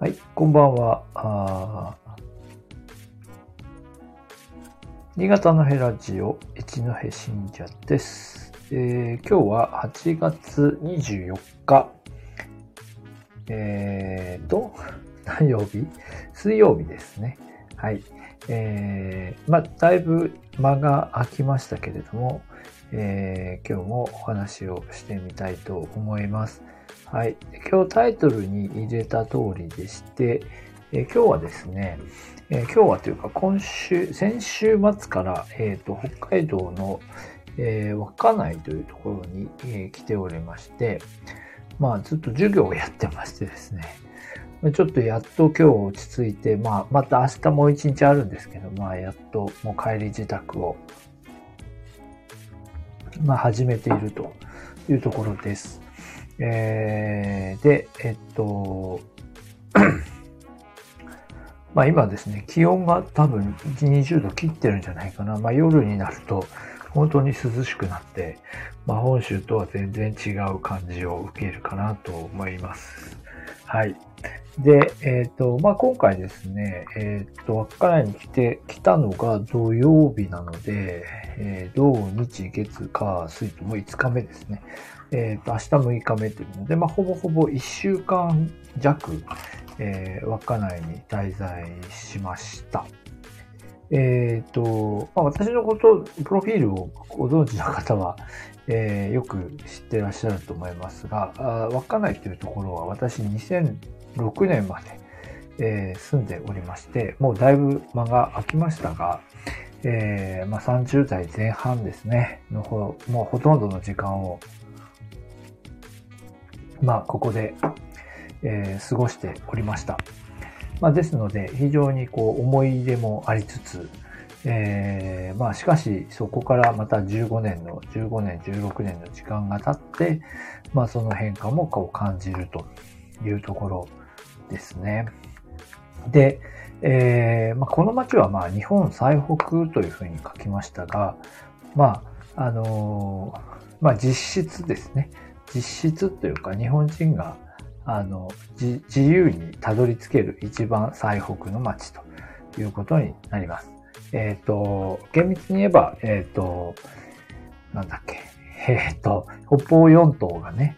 はい、こんばんは。あ新潟のヘラジオ、一戸信者です。えー今日は8月24日、えーと、何曜日？水曜日ですね。はい。えー、まあ、だいぶ間が空きましたけれども、えー今日もお話をしてみたいと思います。はい。今日タイトルに入れた通りでして、え今日はですね、え今日はというか今週、先週末から、えーと北海道の、えー稚内というところに、えー来ておりまして、まあずっと授業をやってましてですね、ちょっとやっと今日落ち着いて、まあまた明日もう一日あるんですけど、まあやっともう帰り自宅を、まあ始めているというところです。えーで、えっと、まあ今ですね、気温が多分20度切ってるんじゃないかな。まあ夜になると本当に涼しくなって、まあ本州とは全然違う感じを受けるかなと思います。はい。で、えっ、と、まあ今回ですね、えっ、と、稚内に来て、来たのが土曜日なので、えー土日月火水ともう5日目ですね。えっ、と、明日6日目というので、まあ、ほぼほぼ1週間弱、えー稚内に滞在しました。えっ、と、まあ、私のこと、プロフィールをご存知の方は、えーよく知ってらっしゃると思いますが、稚内というところは私2006年まで、えー住んでおりまして、もうだいぶ間が空きましたが、えーまあ、30代前半ですね、のほもうほとんどの時間をまあ、ここで、えー過ごしておりました。まあ、ですので、非常にこう、思い入れもありつつ、えーまあ、しかし、そこからまた15年の、15年、16年の時間が経って、まあ、その変化もこう感じるというところですね。で、えーまあ、この町はまあ、日本最北というふうに書きましたが、まあ、あのーまあ、実質ですね。実質というか日本人があの自由にたどり着ける一番最北の町ということになります。えっ、と、厳密に言えば、えっ、と、なんだっけ、えっ、と、北方四島がね、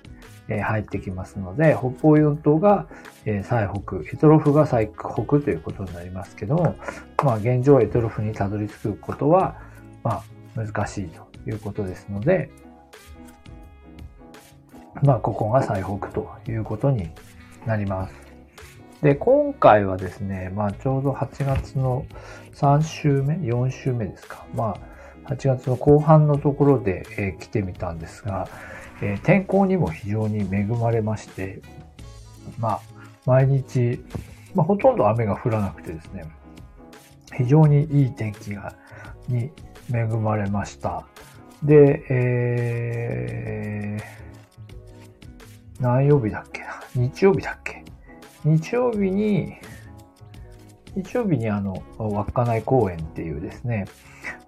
え入ってきますので、北方四島が、え最北、エトロフが最北ということになりますけども、まあ現状エトロフにたどり着くことは、まあ難しいということですので、まあ、ここが最北ということになります。で、今回はですね、まあ、ちょうど8月の3週目、4週目ですか。まあ、8月の後半のところで、えー来てみたんですが、えー天候にも非常に恵まれまして、まあ、毎日、まあ、ほとんど雨が降らなくてですね、非常にいい天気が、に恵まれました。で、えー何曜日だっけな？日曜日だっけ？日曜日に、日曜日にあの、稚内公園っていうですね、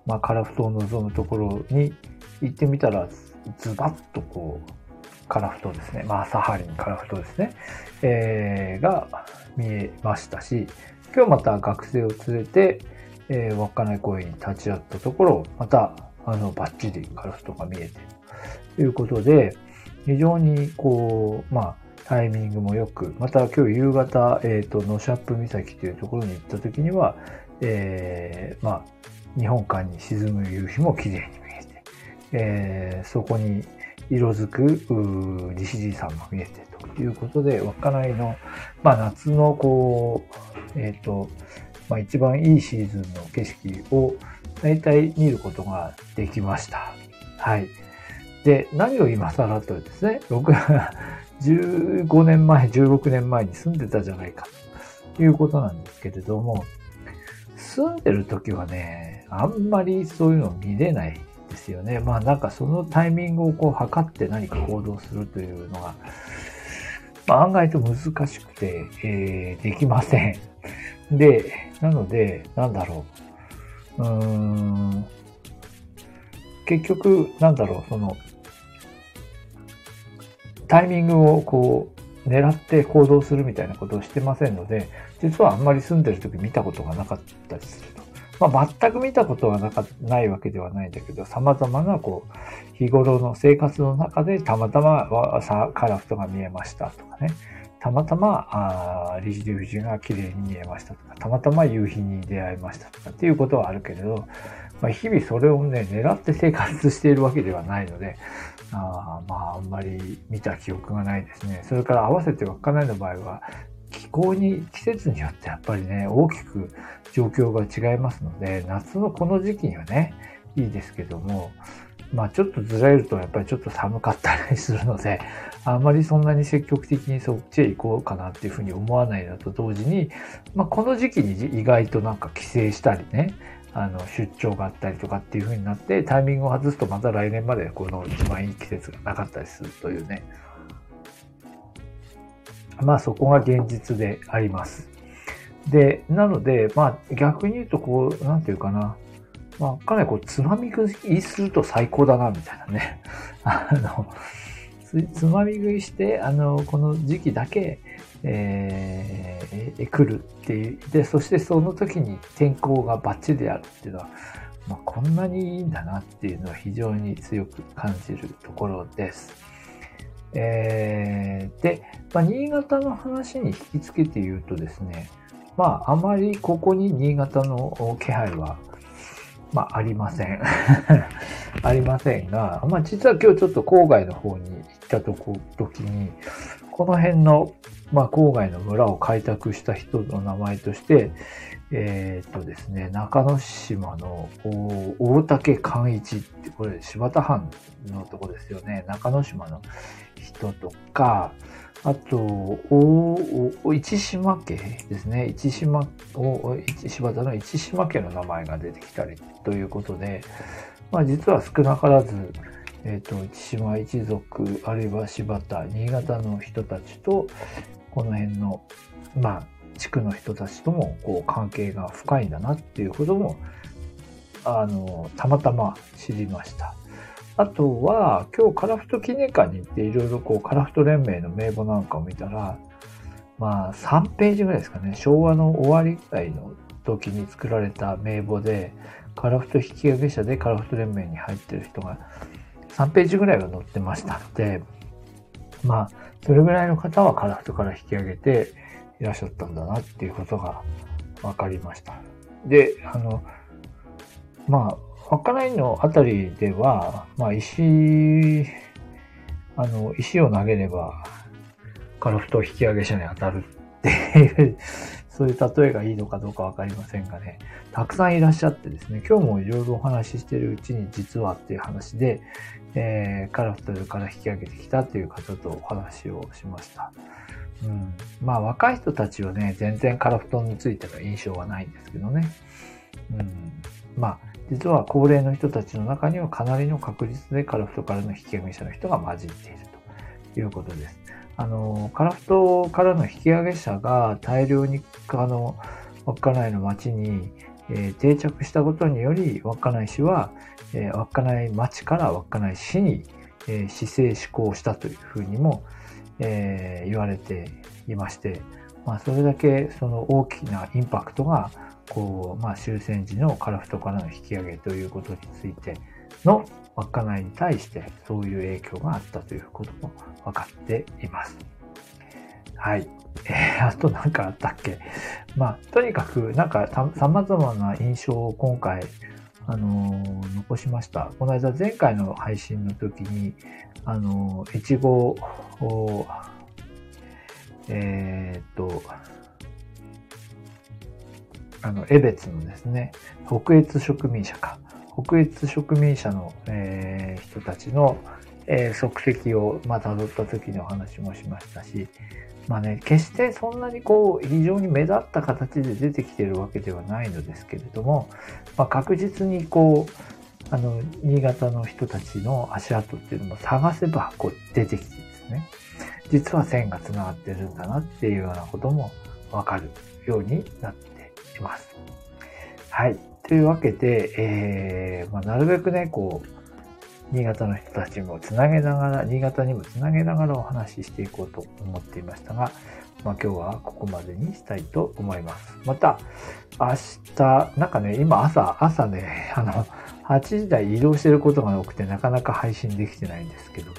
まあ、樺太を望むところに行ってみたら、ズバッとこう、樺太ですね。まあ、サハリン樺太ですね。えーが見えましたし、今日また学生を連れて、えー稚内公園に立ち会ったところ、また、あの、バッチリ樺太が見えてということで、非常にこう、まあ、タイミングも良く、また今日夕方、えっ、と、ノシャップ岬というところに行った時には、えーまあ、日本海に沈む夕日も綺麗に見えて、えーそこに色づく、うー利尻山も見えてということで、稚内の、まあ、夏のこう、えっ、と、まあ、一番いいシーズンの景色を大体見ることができました。はい。で、何を今更というですね、僕は15年前、16年前に住んでたじゃないかということなんですけれども、住んでる時はね、あんまりそういうの見れないですよね。まあなんかそのタイミングをこう測って何か行動するというのが、まあ、案外と難しくて、えーできません。で、なので、なんだろう。うーん結局、なんだろう、その、タイミングをこう、狙って行動するみたいなことをしてませんので、実はあんまり住んでる時見たことがなかったりすると。まあ、全く見たことはなかないわけではないんだけど、様々なこう、日頃の生活の中でたまたま朝カラフトが見えましたとかね。たまたま、あリジリュが綺麗に見えましたとか、たまたま夕日に出会いましたとかっていうことはあるけれど、まあ、日々それをね、狙って生活しているわけではないので、あまあ、あんまり見た記憶がないですね。それから合わせて稚内の場合は、気候に、季節によってやっぱりね、大きく状況が違いますので、夏のこの時期にはね、いいですけども、まあちょっとずられるとやっぱりちょっと寒かったりするので、あんまりそんなに積極的にそっちへ行こうかなっていうふうに思わないのと同時に、まあこの時期に意外となんか帰省したりね、あの出張があったりとかっていう風になってタイミングを外すとまた来年までこの一番いい季節がなかったりするというねまあそこが現実であります。で、なので、まあ逆に言うとこう、なんていうかな、まあかなりこうつまみ食いすると最高だな、みたいなね。あの、つまみ食いして、あの、この時期だけ、えー、来るっていう。で、そしてその時に天候がバッチリであるっていうのは、まあ、こんなにいいんだなっていうのは非常に強く感じるところです。えー、で、まあ、新潟の話に引き付けて言うとですね、まあ、あまりここに新潟の気配は、まあ、ありません。ありませんが、まあ、実は今日ちょっと郊外の方に行ったとこ、時に、この辺の、まあ、郊外の村を開拓した人の名前として、えー、っとですね、中之島の大竹寛一って、これ柴田藩のとこですよね。中之島の人とか、あと、お、市島家ですね。市島、お、柴田の市島家の名前が出てきたりということで、まあ実は少なからず、え、ー、と、市島一族、あるいは柴田、新潟の人たちと、この辺の、まあ、地区の人たちとも、こう、関係が深いんだなっていうことも、あの、たまたま知りました。あとは、今日カラフト記念館に行っていろいろこう、カラフト連盟の名簿なんかを見たら、まあ、3ページぐらいですかね、昭和の終わりぐらいの時に作られた名簿で、カラフト引き上げ者でカラフト連盟に入ってる人が3ページぐらいは載ってましたので、まあ、それぐらいの方はカラフトから引き上げていらっしゃったんだなっていうことが分かりました。で、あの、まあ、稚内のあたりでは、まあ、石、あの、石を投げれば、カラフト引き上げ者に当たるっていう そういう例えがいいのかどうかわかりませんがね、たくさんいらっしゃってですね、今日もいろいろお話ししてるうちに実はっていう話で、えー、カラフトから引き上げてきたっていう方とお話をしました。うん。まあ若い人たちはね、全然カラフトについての印象はないんですけどね。うん。まあ、実は高齢の人たちの中にはかなりの確率でカラフトからの引き上げ者の人が混じっているということです。あの、カラフトからの引き上げ者が大量に、あの、稚内の町に、えー、定着したことにより、稚内市は、えー、稚内町から稚内市に、えー、市政施行したというふうにも、えー、言われていまして、まあ、それだけその大きなインパクトが、こう、まあ、終戦時のカラフトからの引き上げということについての稚内に対してそういう影響があったということも分かっています。はい。えー、あと何かあったっけ？まあ、とにかく、なんか、様々な印象を今回、あのー、残しました。この間、前回の配信の時に、あのー、いちごを、え、っと、あの、江別のですね、北越植民者か。北越植民者の、えー、人たちの、えー、足跡を、まあ、辿った時の話もしましたし、まあね、決してそんなにこう、非常に目立った形で出てきてるわけではないのですけれども、まあ、確実にこう、あの、新潟の人たちの足跡っていうのも探せばこう出てきてですね、実は線が繋がってるんだなっていうようなこともわかるようになっています。はい。というわけで、えー、まあ、なるべくね、こう、新潟の人たちもつなげながら、新潟にもつなげながらお話ししていこうと思っていましたが、まあ今日はここまでにしたいと思います。また、明日、なんかね、今朝、朝ね、あの、8時台移動してることが多くてなかなか配信できてないんですけども、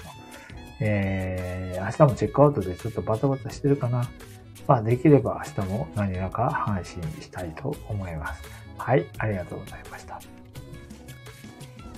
えー、明日もチェックアウトでちょっとバタバタしてるかな。まあできれば明日も何らか配信したいと思います。はい、ありがとうございます。